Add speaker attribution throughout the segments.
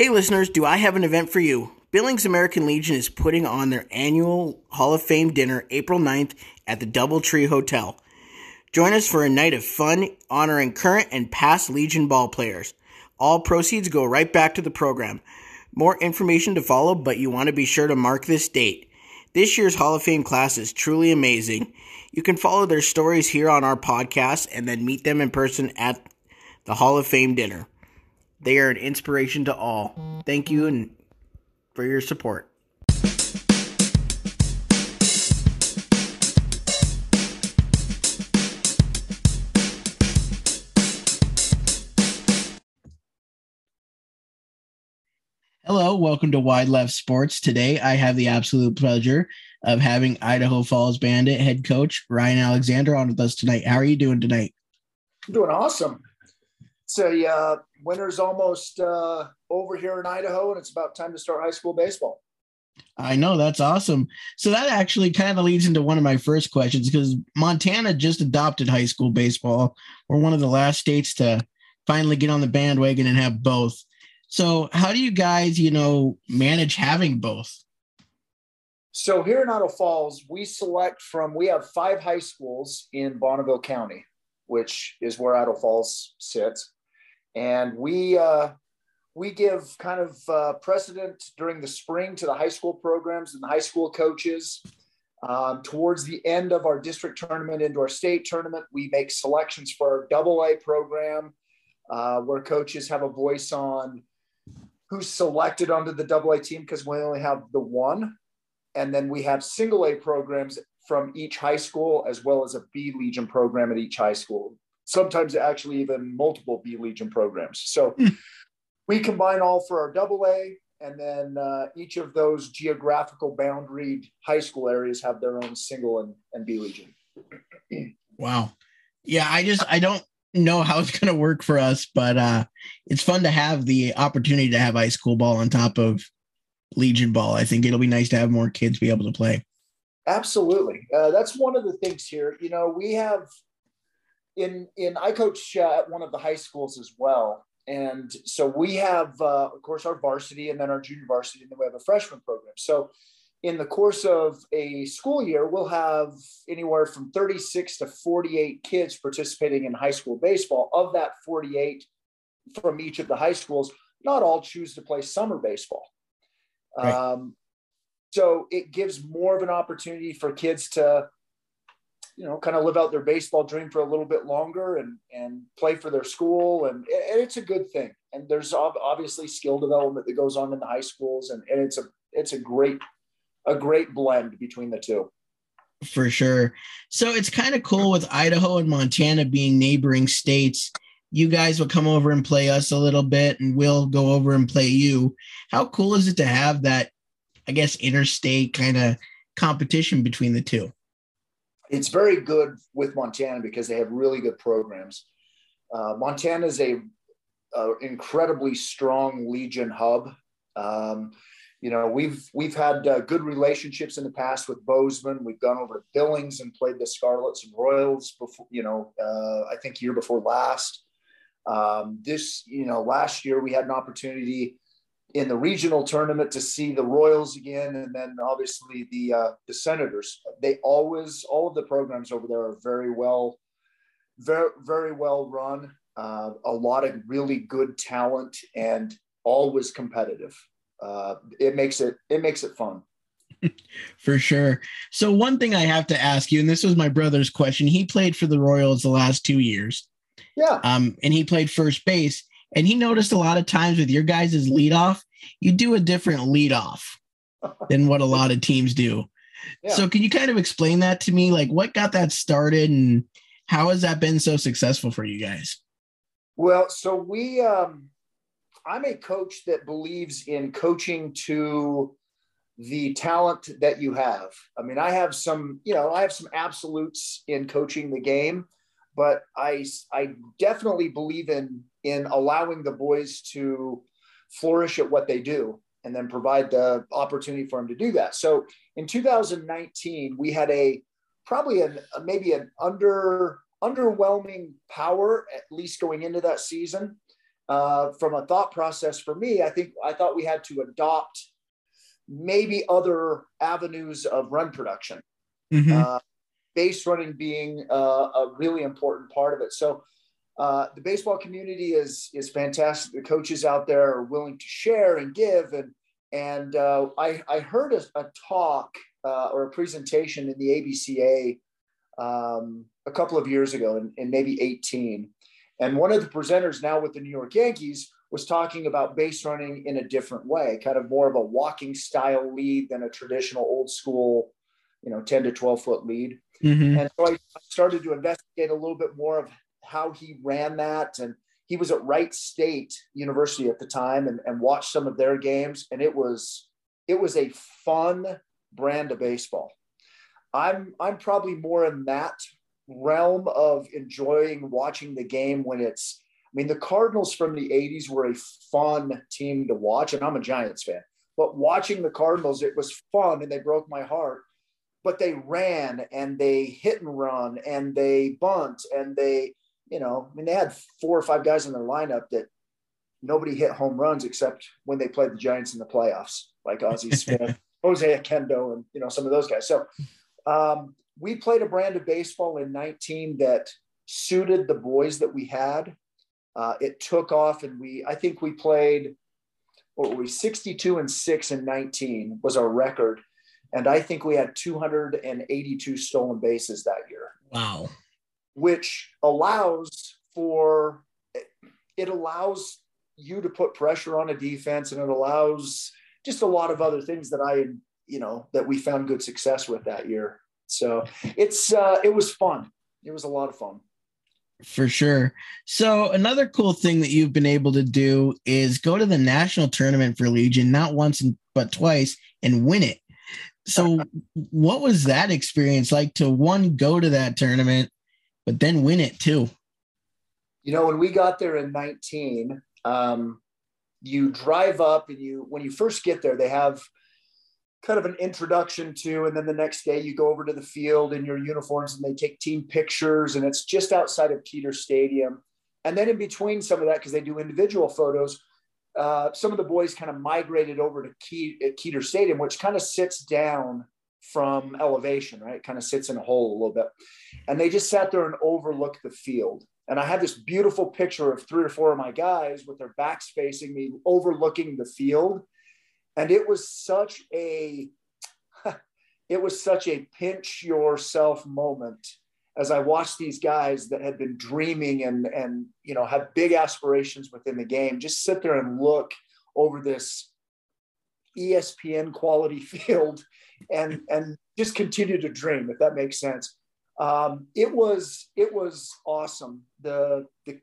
Speaker 1: Hey, listeners, do I have an event for you? Billings American Legion is putting on their annual Hall of Fame dinner April 9th at the Doubletree Hotel. Join us for a night of fun honoring current and past Legion ball players. All proceeds go right back to the program. More information to follow, but you want to be sure to mark this date. This year's Hall of Fame class is truly amazing. You can follow their stories here on our podcast and then meet them in person at the Hall of Fame dinner. They are an inspiration to all. Thank you and for your support. Hello, welcome to Wide Left Sports. Today, I have the absolute pleasure of having Idaho Falls Bandit head coach Ryan Alexander on with us tonight. How are you doing tonight?
Speaker 2: I'm doing awesome. It's a uh, winter's almost uh, over here in Idaho, and it's about time to start high school baseball.
Speaker 1: I know that's awesome. So that actually kind of leads into one of my first questions because Montana just adopted high school baseball. We're one of the last states to finally get on the bandwagon and have both. So how do you guys, you know, manage having both?
Speaker 2: So here in Idaho Falls, we select from we have five high schools in Bonneville County, which is where Idaho Falls sits, and we uh, we give kind of uh, precedent during the spring to the high school programs and the high school coaches. Um, towards the end of our district tournament into our state tournament, we make selections for our double A program, uh, where coaches have a voice on who's selected onto the double A team because we only have the one. And then we have single A programs from each high school, as well as a B Legion program at each high school. Sometimes actually even multiple B Legion programs. So mm we combine all for our double A, and then uh, each of those geographical boundaried high school areas have their own single and, and B Legion.
Speaker 1: wow. Yeah, I just I don't know how it's going to work for us, but uh, it's fun to have the opportunity to have high school ball on top of Legion ball. I think it'll be nice to have more kids be able to play.
Speaker 2: Absolutely, uh, that's one of the things here. You know, we have in in I coach uh, at one of the high schools as well, and so we have, uh, of course, our varsity and then our junior varsity, and then we have a freshman program. So in the course of a school year, we'll have anywhere from 36 to 48 kids participating in high school baseball. Of that 48 from each of the high schools, not all choose to play summer baseball. Right. Um, so it gives more of an opportunity for kids to you know, kind of live out their baseball dream for a little bit longer and and play for their school, and, and it's a good thing. And there's obviously skill development that goes on in the high schools, and, and it's a it's a great a great blend between the two.
Speaker 1: For sure. So it's kind of cool with Idaho and Montana being neighboring states. You guys will come over and play us a little bit, and we'll go over and play you. How cool is it to have that, I guess, interstate kind of competition between the two?
Speaker 2: It's very good with Montana because they have really good programs. Uh, Montana is a, a, incredibly strong Legion hub. Um, you know, we've we've had uh, good relationships in the past with Bozeman. We've gone over to Billings and played the Scarlets and Royals before. You know, uh, I think year before last. Um, this, you know, last year we had an opportunity in the regional tournament to see the Royals again, and then obviously the uh, the Senators. They always all of the programs over there are very well, very very well run. Uh, a lot of really good talent and always competitive. Uh, it makes it it makes it fun.
Speaker 1: for sure. So one thing I have to ask you, and this was my brother's question. He played for the Royals the last two years.
Speaker 2: Yeah.
Speaker 1: Um, and he played first base. And he noticed a lot of times with your guys' leadoff, you do a different leadoff than what a lot of teams do. Yeah. So can you kind of explain that to me? Like what got that started and how has that been so successful for you guys?
Speaker 2: Well, so we um I'm a coach that believes in coaching to the talent that you have. I mean, I have some, you know, I have some absolutes in coaching the game, but I I definitely believe in in allowing the boys to flourish at what they do and then provide the opportunity for them to do that. So in 2019, we had a probably a maybe an under underwhelming power at least going into that season. uh, from a thought process for me, I think I thought we had to adopt maybe other avenues of run production. Mm-hmm. Uh, base running being uh, a really important part of it. So uh, the baseball community is is fantastic. The coaches out there are willing to share and give, and and uh, I I heard a, a talk uh, or a presentation in the ABCA um, a couple of years ago, in, in maybe 18, and one of the presenters now with the New York Yankees was talking about base running in a different way, kind of more of a walking style lead than a traditional old school, you know, 10 to 12 foot lead. Mm-hmm. And so I started to investigate a little bit more of how he ran that. And he was at Wright State University at the time and, and watched some of their games. And it was, it was a fun brand of baseball. I'm, I'm probably more in that realm of enjoying watching the game when it's I mean, the Cardinals from the 80s were a fun team to watch, and I'm a Giants fan. But watching the Cardinals, it was fun and they broke my heart. But they ran and they hit and run and they bunt and they, you know, I mean, they had four or five guys in their lineup that nobody hit home runs except when they played the Giants in the playoffs, like Ozzie Smith, Jose Oquendo, and, you know, some of those guys. So um, we played a brand of baseball in 19 that suited the boys that we had uh, it took off, and we I think we played what were we 62 and six and 19 was our record, and I think we had 282 stolen bases that year.
Speaker 1: Wow,
Speaker 2: which allows for it allows you to put pressure on a defense, and it allows just a lot of other things that I you know that we found good success with that year. So it's uh, it was fun. It was a lot of fun.
Speaker 1: For sure. So another cool thing that you've been able to do is go to the national tournament for Legion, not once but twice, and win it. So what was that experience like to one go to that tournament, but then win it too?
Speaker 2: You know, when we got there in 19, um, you drive up and you when you first get there, they have kind of an introduction to and then the next day you go over to the field in your uniforms and they take team pictures and it's just outside of Keeter Stadium and then in between some of that because they do individual photos uh, some of the boys kind of migrated over to Ke- Keeter Stadium which kind of sits down from elevation right? Kind of sits in a hole a little bit. And they just sat there and overlooked the field. And I had this beautiful picture of three or four of my guys with their backs facing me overlooking the field. And it was such a it was such a pinch yourself moment as I watched these guys that had been dreaming and and you know have big aspirations within the game just sit there and look over this ESPN quality field and and just continue to dream if that makes sense. Um, it was it was awesome. The the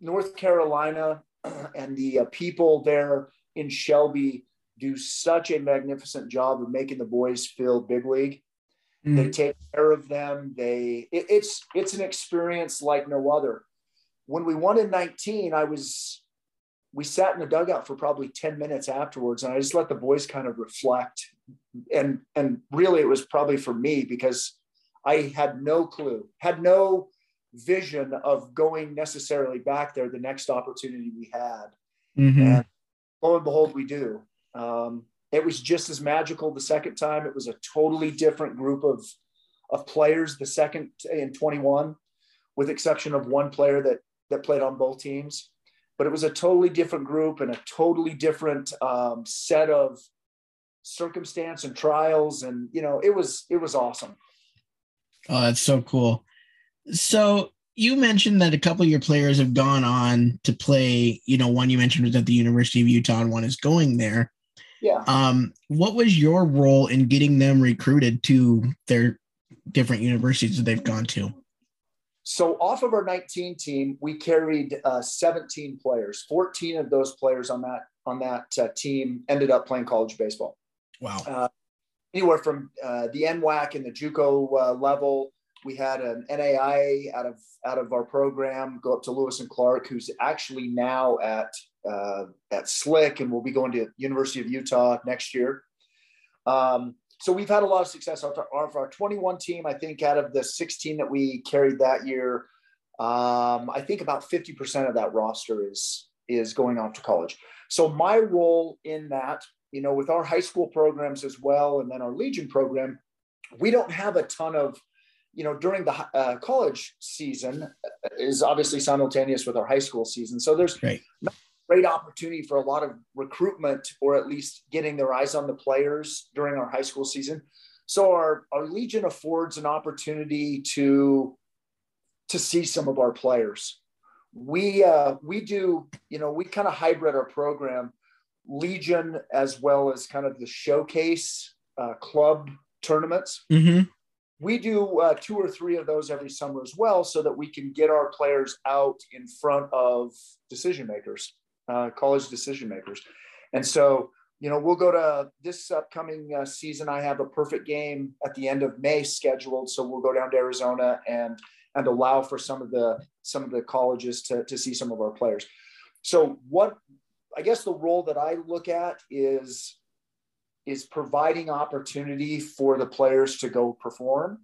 Speaker 2: North Carolina and the uh, people there in Shelby do such a magnificent job of making the boys feel big league. Mm-hmm. They take care of them. They it, it's it's an experience like no other. When we won in 19, I was we sat in the dugout for probably 10 minutes afterwards and I just let the boys kind of reflect. And and really it was probably for me because I had no clue, had no vision of going necessarily back there the next opportunity we had. Mm-hmm. And lo and behold, we do. Um, it was just as magical the second time. It was a totally different group of, of players the second in 21, with exception of one player that, that played on both teams. But it was a totally different group and a totally different um, set of circumstance and trials. And, you know, it was, it was awesome.
Speaker 1: Oh, that's so cool. So you mentioned that a couple of your players have gone on to play, you know, one you mentioned was at the University of Utah and one is going there.
Speaker 2: Yeah.
Speaker 1: Um, what was your role in getting them recruited to their different universities that they've gone to?
Speaker 2: So, off of our 19 team, we carried uh, 17 players. 14 of those players on that on that uh, team ended up playing college baseball.
Speaker 1: Wow. Uh,
Speaker 2: anywhere from uh, the NWAC and the JUCO uh, level. We had an NAI out of out of our program go up to Lewis and Clark, who's actually now at uh, at Slick, and we'll be going to University of Utah next year. Um, so we've had a lot of success our, our 21 team. I think out of the 16 that we carried that year, um, I think about 50% of that roster is is going off to college. So my role in that, you know, with our high school programs as well, and then our Legion program, we don't have a ton of, you know, during the uh, college season uh, is obviously simultaneous with our high school season. So there's right. Great opportunity for a lot of recruitment or at least getting their eyes on the players during our high school season. So our, our Legion affords an opportunity to to see some of our players. We uh, we do you know we kind of hybrid our program, Legion as well as kind of the showcase uh, club tournaments.
Speaker 1: Mm-hmm.
Speaker 2: We do uh, two or three of those every summer as well, so that we can get our players out in front of decision makers, uh, college decision makers, and so you know, we'll go to this upcoming uh, season. I have a perfect game at the end of May scheduled, so we'll go down to Arizona and and allow for some of the some of the colleges to to see some of our players. So what I guess the role that I look at is is providing opportunity for the players to go perform,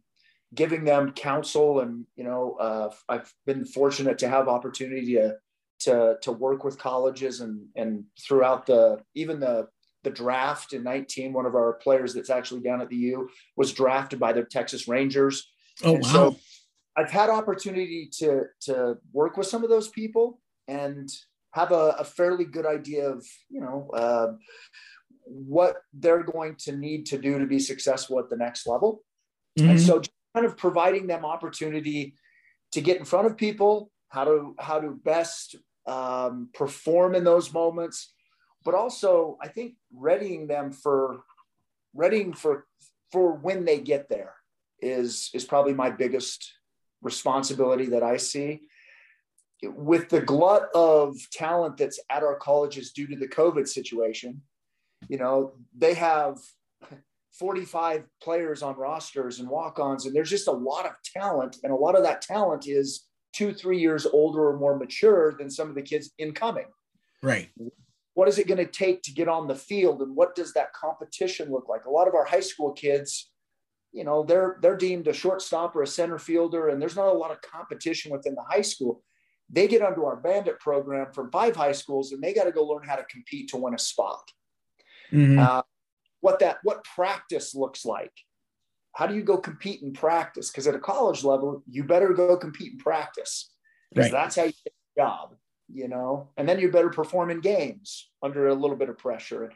Speaker 2: giving them counsel, and you know, uh, I've been fortunate to have opportunity to to to work with colleges and and throughout the even the the draft in 19. One of our players that's actually down at the U was drafted by the Texas Rangers.
Speaker 1: Oh, and wow. So
Speaker 2: I've had opportunity to, to work with some of those people and have a, a fairly good idea of, you know, uh, what they're going to need to do to be successful at the next level. Mm-hmm. And so kind of providing them opportunity to get in front of people, how to, how to best um, perform in those moments, but also I think readying them for readying for for when they get there is is probably my biggest responsibility that I see. With the glut of talent that's at our colleges due to the COVID situation, you know, they have 45 players on rosters and walk-ons, and there's just a lot of talent, and a lot of that talent is two, three years older or more mature than some of the kids incoming.
Speaker 1: Right.
Speaker 2: What is it going to take to get on the field and what does that competition look like? A lot of our high school kids you know they're they're deemed a shortstop or a center fielder and there's not a lot of competition within the high school. They get under our bandit program from five high schools and they got to go learn how to compete to win a spot. Mm-hmm. uh, what that what practice looks like how do you go compete in practice because at a college level you better go compete in practice because right. that's how you get a job you know, and then you better perform in games under a little bit of pressure.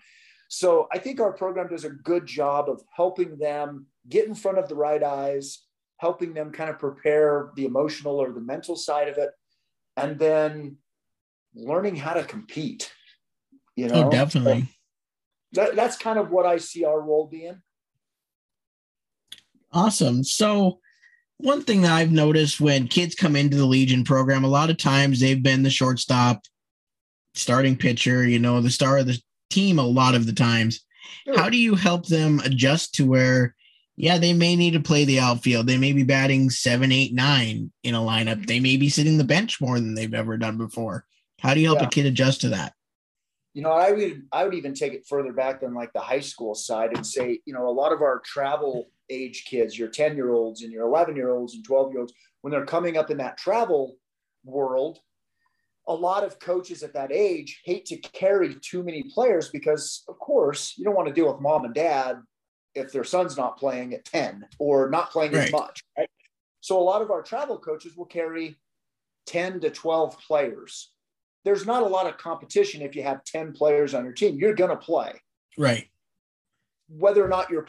Speaker 2: So I think our program does a good job of helping them get in front of the right eyes, helping them kind of prepare the emotional or the mental side of it, and then learning how to compete. You oh, know,
Speaker 1: oh, definitely.
Speaker 2: So that, that's kind of what I see our role being.
Speaker 1: Awesome. So one thing that I've noticed when kids come into the Legion program, a lot of times they've been the shortstop, starting pitcher, you know, the star of the team a lot of the times. Sure. How do you help them adjust to where, yeah, they may need to play the outfield. They may be batting seven, eight, nine in a lineup. They may be sitting the bench more than they've ever done before. How do you help yeah. a kid adjust to that?
Speaker 2: You know, I would I would even take it further back than like the high school side and say, you know, a lot of our travel age kids, your 10 year olds and your 11 year olds and 12 year olds, when they're coming up in that travel world, a lot of coaches at that age hate to carry too many players because, of course, you don't want to deal with mom and dad if their son's not playing at 10 or not playing right. as much. Right? So, a lot of our travel coaches will carry 10 to 12 players. There's not a lot of competition if you have 10 players on your team. You're going to play.
Speaker 1: Right.
Speaker 2: Whether or not you're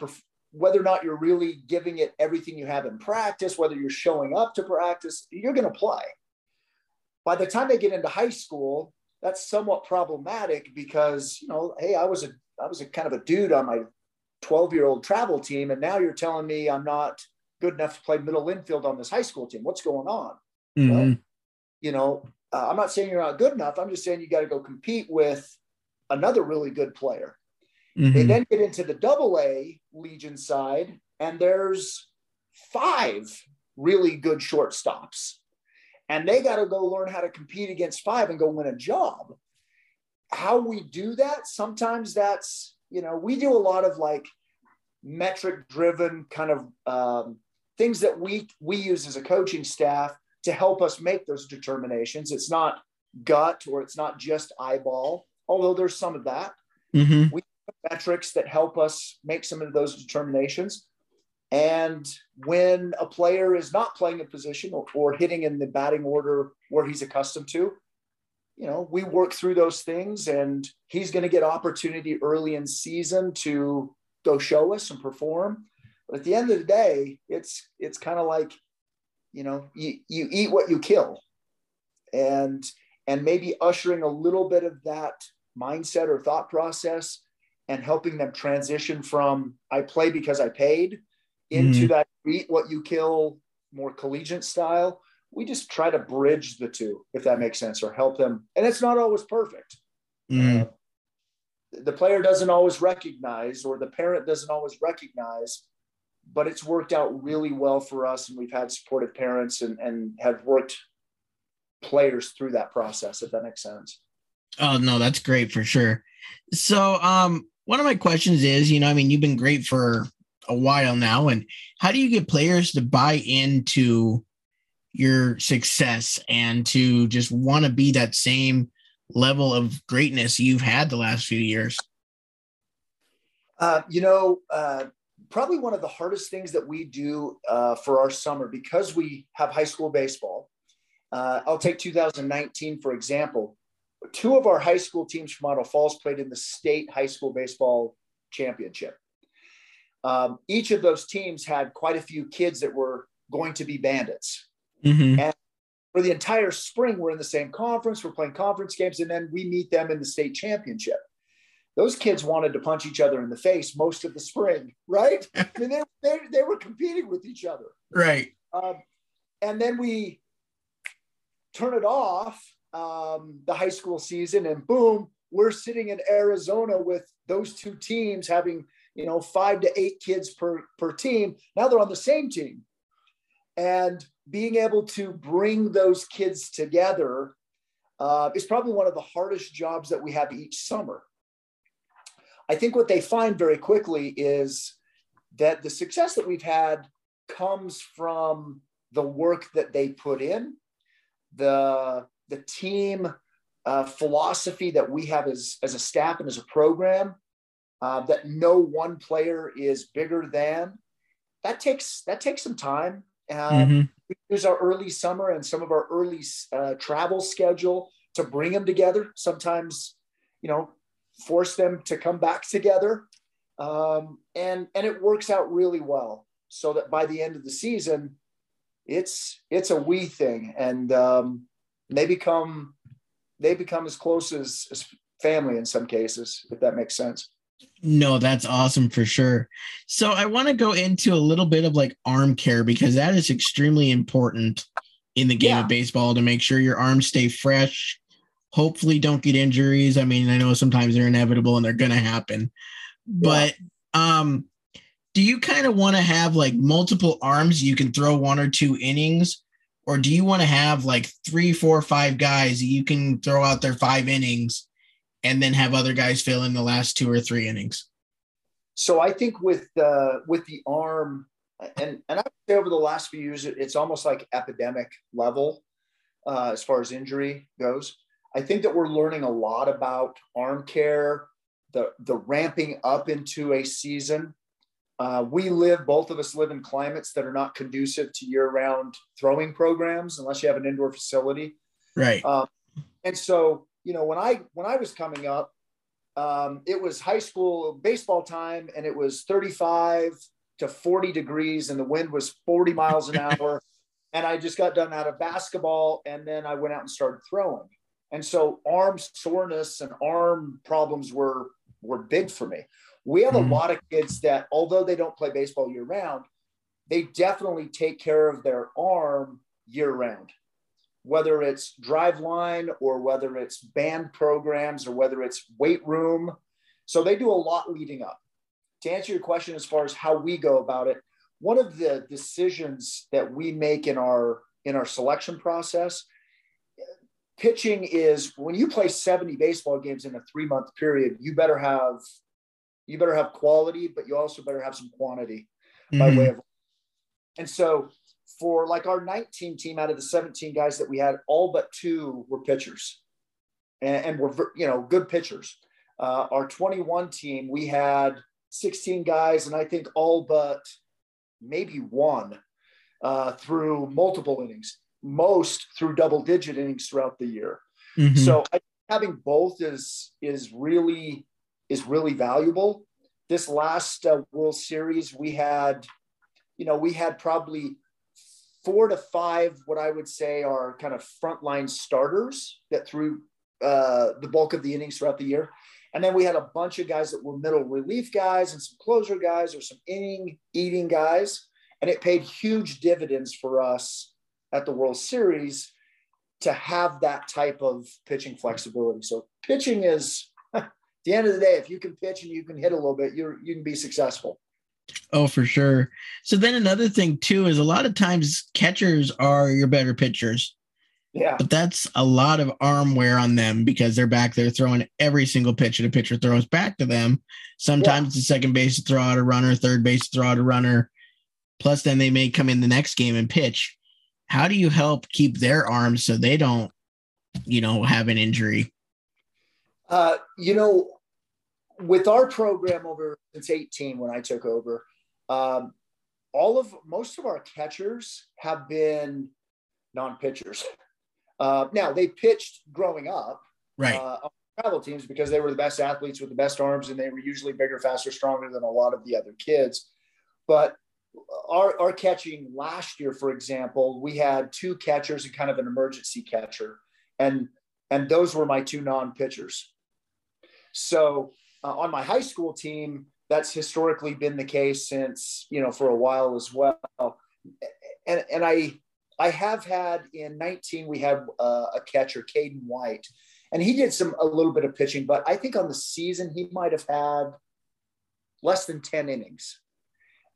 Speaker 2: whether or not you're really giving it everything you have in practice, whether you're showing up to practice, you're going to play. By the time they get into high school, that's somewhat problematic because, you know, hey, I was a I was a kind of a dude on my 12 year old travel team, and now you're telling me I'm not good enough to play middle infield on this high school team. What's going on? Mm-hmm. Well, you know, uh, I'm not saying you're not good enough. I'm just saying you got to go compete with another really good player. Mm-hmm. They then get into the double A Legion side, and there's five really good shortstops. And they got to go learn how to compete against five and go win a job. How we do that, sometimes that's, you know, we do a lot of like metric driven kind of um, things that we we use as a coaching staff to help us make those determinations. It's not gut or it's not just eyeball, although there's some of that.
Speaker 1: Mm-hmm.
Speaker 2: We have metrics that help us make some of those determinations. And when a player is not playing a position or, or hitting in the batting order where he's accustomed to, you know, we work through those things and he's going to get opportunity early in season to go show us and perform. But at the end of the day, it's it's kind of like, you know, you, you eat what you kill. And and maybe ushering a little bit of that mindset or thought process and helping them transition from I play because I paid into mm-hmm. that eat what you kill more collegiate style. We just try to bridge the two, if that makes sense, or help them. And it's not always perfect.
Speaker 1: Mm-hmm. Uh,
Speaker 2: the player doesn't always recognize, or the parent doesn't always recognize, but it's worked out really well for us. And we've had supportive parents and, and have worked players through that process, if that makes sense.
Speaker 1: Oh no, that's great for sure. So um one of my questions is, you know, I mean, you've been great for a while now, and how do you get players to buy into your success and to just want to be that same level of greatness you've had the last few years?
Speaker 2: Uh, you know, uh, probably one of the hardest things that we do uh, for our summer because we have high school baseball uh, I'll take 2019, for example. Two of our high school teams from Idaho Falls played in the state high school baseball championship. Um, each of those teams had quite a few kids that were going to be bandits.
Speaker 1: Mm-hmm.
Speaker 2: And for the entire spring, we're in the same conference, we're playing conference games, and then we meet them in the state championship. Those kids wanted to punch each other in the face most of the spring, right? I mean, they, they, they were competing with each other.
Speaker 1: Right.
Speaker 2: Um, and then we turn it off um, the high school season, and boom, we're sitting in Arizona with those two teams having you know five to eight kids per per team. Now they're on the same team, and being able to bring those kids together uh, is probably one of the hardest jobs that we have each summer. I think what they find very quickly is that the success that we've had comes from the work that they put in the the team uh, philosophy that we have as as a staff and as a program uh, that no one player is bigger than that takes that takes some time um, mm-hmm. we use our early summer and some of our early uh, travel schedule to bring them together sometimes you know force them to come back together um, and and it works out really well so that by the end of the season it's it's a we thing, and um, they become they become as close as, as family in some cases, if that makes sense.
Speaker 1: No, that's awesome for sure. So I want to go into a little bit of like arm care because that is extremely important in the game yeah. of baseball to make sure your arms stay fresh. Hopefully, don't get injuries. I mean, I know sometimes they're inevitable and they're going to happen, but um, do you kind of want to have like multiple arms you can throw one or two innings? Or do you want to have like three four five guys you can throw out their five innings and then have other guys fill in the last two or three innings?
Speaker 2: So i think with uh with the arm and and i would say over the last few years it's almost like epidemic level uh, as far as injury goes i think that we're learning a lot about arm care the the ramping up into a season uh, we live, both of us live in climates that are not conducive to year round throwing programs unless you have an indoor facility.
Speaker 1: Right.
Speaker 2: Um, and so, you know, when I, when I was coming up, um, it was high school baseball time and it was 35 to 40 degrees and the wind was 40 miles an hour. and I just got done out of basketball and then I went out and started throwing. And so arm soreness and arm problems were, were big for me. We have mm-hmm. a lot of kids that, although they don't play baseball year round, they definitely take care of their arm year round, whether it's Driveline or whether it's band programs or whether it's weight room. So they do a lot leading up. To answer your question, as far as how we go about it, one of the decisions that we make in our in our selection process pitching is when you play 70 baseball games in a three month period, you better have you better have quality, but you also better have some quantity mm-hmm. by way of. And so for like our 19 team out of the 17 guys that we had, all but two were pitchers and, and were, you know, good pitchers. Uh, our 21 team, we had 16 guys, and I think all but maybe one uh, through multiple innings, most through double digit innings throughout the year. Mm-hmm. So I, having both is is really is really valuable. This last uh, World Series, we had, you know, we had probably four to five what I would say are kind of frontline starters that threw uh, the bulk of the innings throughout the year. And then we had a bunch of guys that were middle relief guys and some closer guys or some inning eating guys. And it paid huge dividends for us at the World Series to have that type of pitching flexibility. So pitching is at the end of the day, if you can pitch and you can hit a little bit, you're you can be successful.
Speaker 1: Oh, for sure. So then another thing too is a lot of times catchers are your better pitchers.
Speaker 2: Yeah.
Speaker 1: But that's a lot of arm wear on them because they're back there throwing every single pitch that a pitcher throws back to them. Sometimes yeah. the second base to throw out a runner, third base to throw out a runner. Plus, then they may come in the next game and pitch. How do you help keep their arms so they don't, you know, have an injury?
Speaker 2: Uh, you know, with our program over since 18 when I took over, um, all of most of our catchers have been non-pitchers. Uh, now they pitched growing up,
Speaker 1: right? Uh,
Speaker 2: on travel teams because they were the best athletes with the best arms, and they were usually bigger, faster, stronger than a lot of the other kids. But our, our catching last year, for example, we had two catchers and kind of an emergency catcher, and and those were my two non-pitchers. So uh, on my high school team, that's historically been the case since you know for a while as well. And and I I have had in 19, we had uh, a catcher, Caden White, and he did some a little bit of pitching, but I think on the season he might have had less than 10 innings.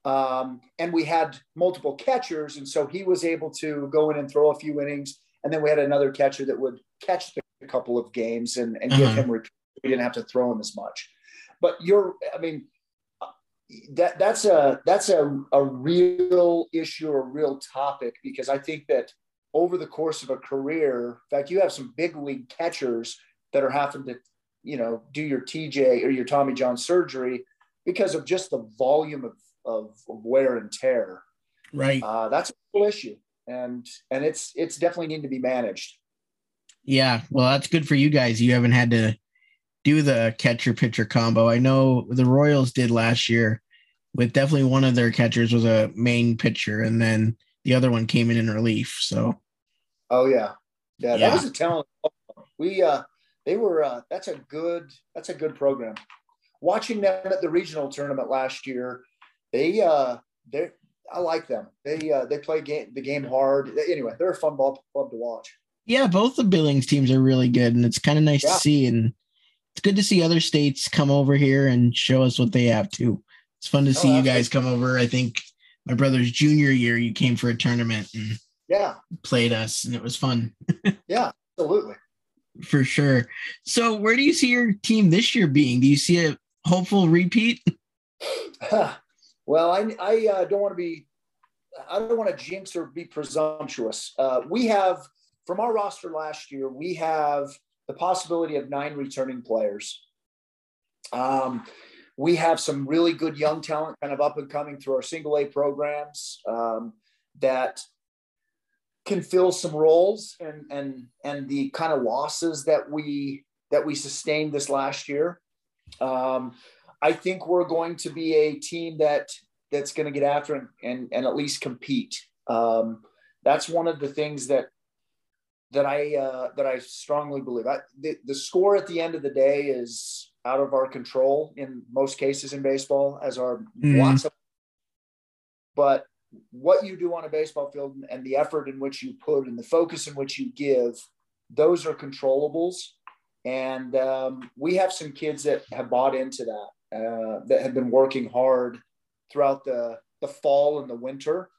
Speaker 2: Um, and we had multiple catchers, and so he was able to go in and throw a few innings. And then we had another catcher that would catch a couple of games and, and give him. We didn't have to throw him as much. But you're, I mean, that that's a that's a, a real issue or real topic because I think that over the course of a career, in fact, you have some big league catchers that are having to, you know, do your TJ or your Tommy John surgery because of just the volume of, of, of wear and tear.
Speaker 1: Right.
Speaker 2: Uh, that's a real issue, and and it's it's definitely need to be managed.
Speaker 1: Yeah, well, that's good for you guys. You haven't had to do the catcher pitcher combo. I know the Royals did last year with definitely one of their catchers was a main pitcher and then the other one came in in relief. So
Speaker 2: Oh yeah. Yeah, yeah. that was a talent. We uh they were uh that's a good that's a good program. Watching them at the regional tournament last year, they uh they I like them. They uh they play game the game hard. Anyway, they're a fun ball club to watch.
Speaker 1: Yeah, both the Billings teams are really good and it's kind of nice yeah. to see and it's good to see other states come over here and show us what they have too. It's fun to oh, see you guys come over. I think my brother's junior year, you came for a tournament and
Speaker 2: yeah,
Speaker 1: played us, and it was fun.
Speaker 2: yeah, absolutely.
Speaker 1: For sure. So, where do you see your team this year being? Do you see a hopeful repeat?
Speaker 2: well, I I uh, don't want to be I don't want to jinx or be presumptuous. Uh, we have from our roster last year, we have the possibility of nine returning players. Um, we have some really good young talent kind of up and coming through our single A programs um, that can fill some roles and and and the kind of losses that we that we sustained this last year. Um, I think we're going to be a team that that's going to get after and, and, and at least compete. Um, that's one of the things that that I uh, that I strongly believe. I, the, the score at the end of the day is out of our control in most cases in baseball, as are mm. lots of. But what you do on a baseball field and the effort in which you put and the focus in which you give, those are controllables. And um, we have some kids that have bought into that, uh, that have been working hard throughout the, the fall and the winter.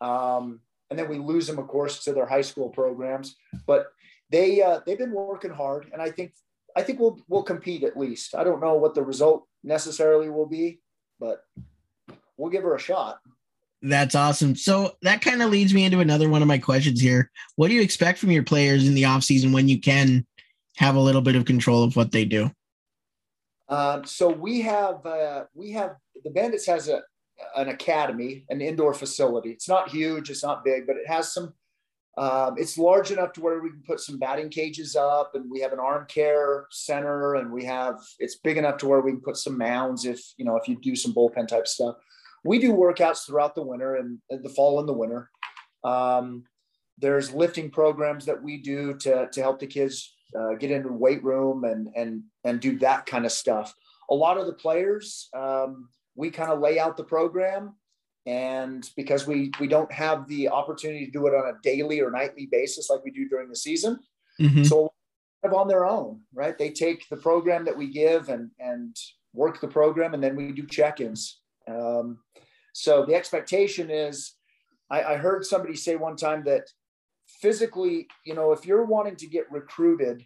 Speaker 2: Um, and then we lose them, of course, to their high school programs. But they uh, they've been working hard, and I think I think we'll we'll compete at least. I don't know what the result necessarily will be, but we'll give her a shot.
Speaker 1: That's awesome. So that kind of leads me into another one of my questions here. What do you expect from your players in the offseason when you can have a little bit of control of what they do?
Speaker 2: Um, so we have uh, we have the Bandits has a an academy, an indoor facility. It's not huge, it's not big, but it has some. Um, it's large enough to where we can put some batting cages up, and we have an arm care center, and we have it's big enough to where we can put some mounds if you know if you do some bullpen type stuff. We do workouts throughout the winter and the fall and the winter. Um, there's lifting programs that we do to to help the kids uh, get into the weight room and and and do that kind of stuff. A lot of the players. Um, we kind of lay out the program and because we we don't have the opportunity to do it on a daily or nightly basis like we do during the season mm-hmm. so on their own right they take the program that we give and and work the program and then we do check-ins um, so the expectation is I, I heard somebody say one time that physically you know if you're wanting to get recruited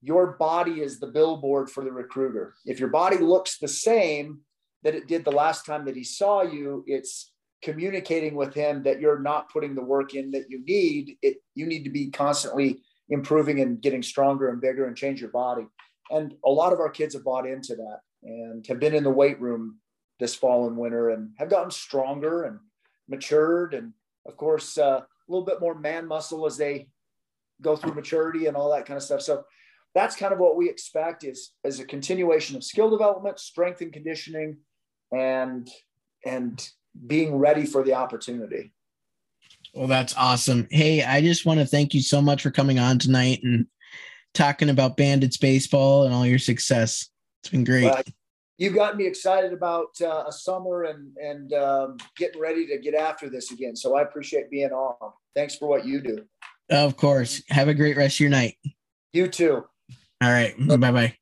Speaker 2: your body is the billboard for the recruiter if your body looks the same that it did the last time that he saw you. It's communicating with him that you're not putting the work in that you need. It you need to be constantly improving and getting stronger and bigger and change your body. And a lot of our kids have bought into that and have been in the weight room this fall and winter and have gotten stronger and matured and of course uh, little bit more man muscle as they go through maturity and all that kind of stuff. So that's kind of what we expect is as a continuation of skill development, strength and conditioning, and and being ready for the opportunity.
Speaker 1: Well, that's awesome. Hey, I just want to thank you so much for coming on tonight and talking about Bandits baseball and all your success. It's been great. Well,
Speaker 2: you've got me excited about uh, a summer and and um, getting ready to get after this again. So I appreciate being on. Thanks for what you do.
Speaker 1: Of course. Have a great rest of your night.
Speaker 2: You too.
Speaker 1: All right. Bye bye.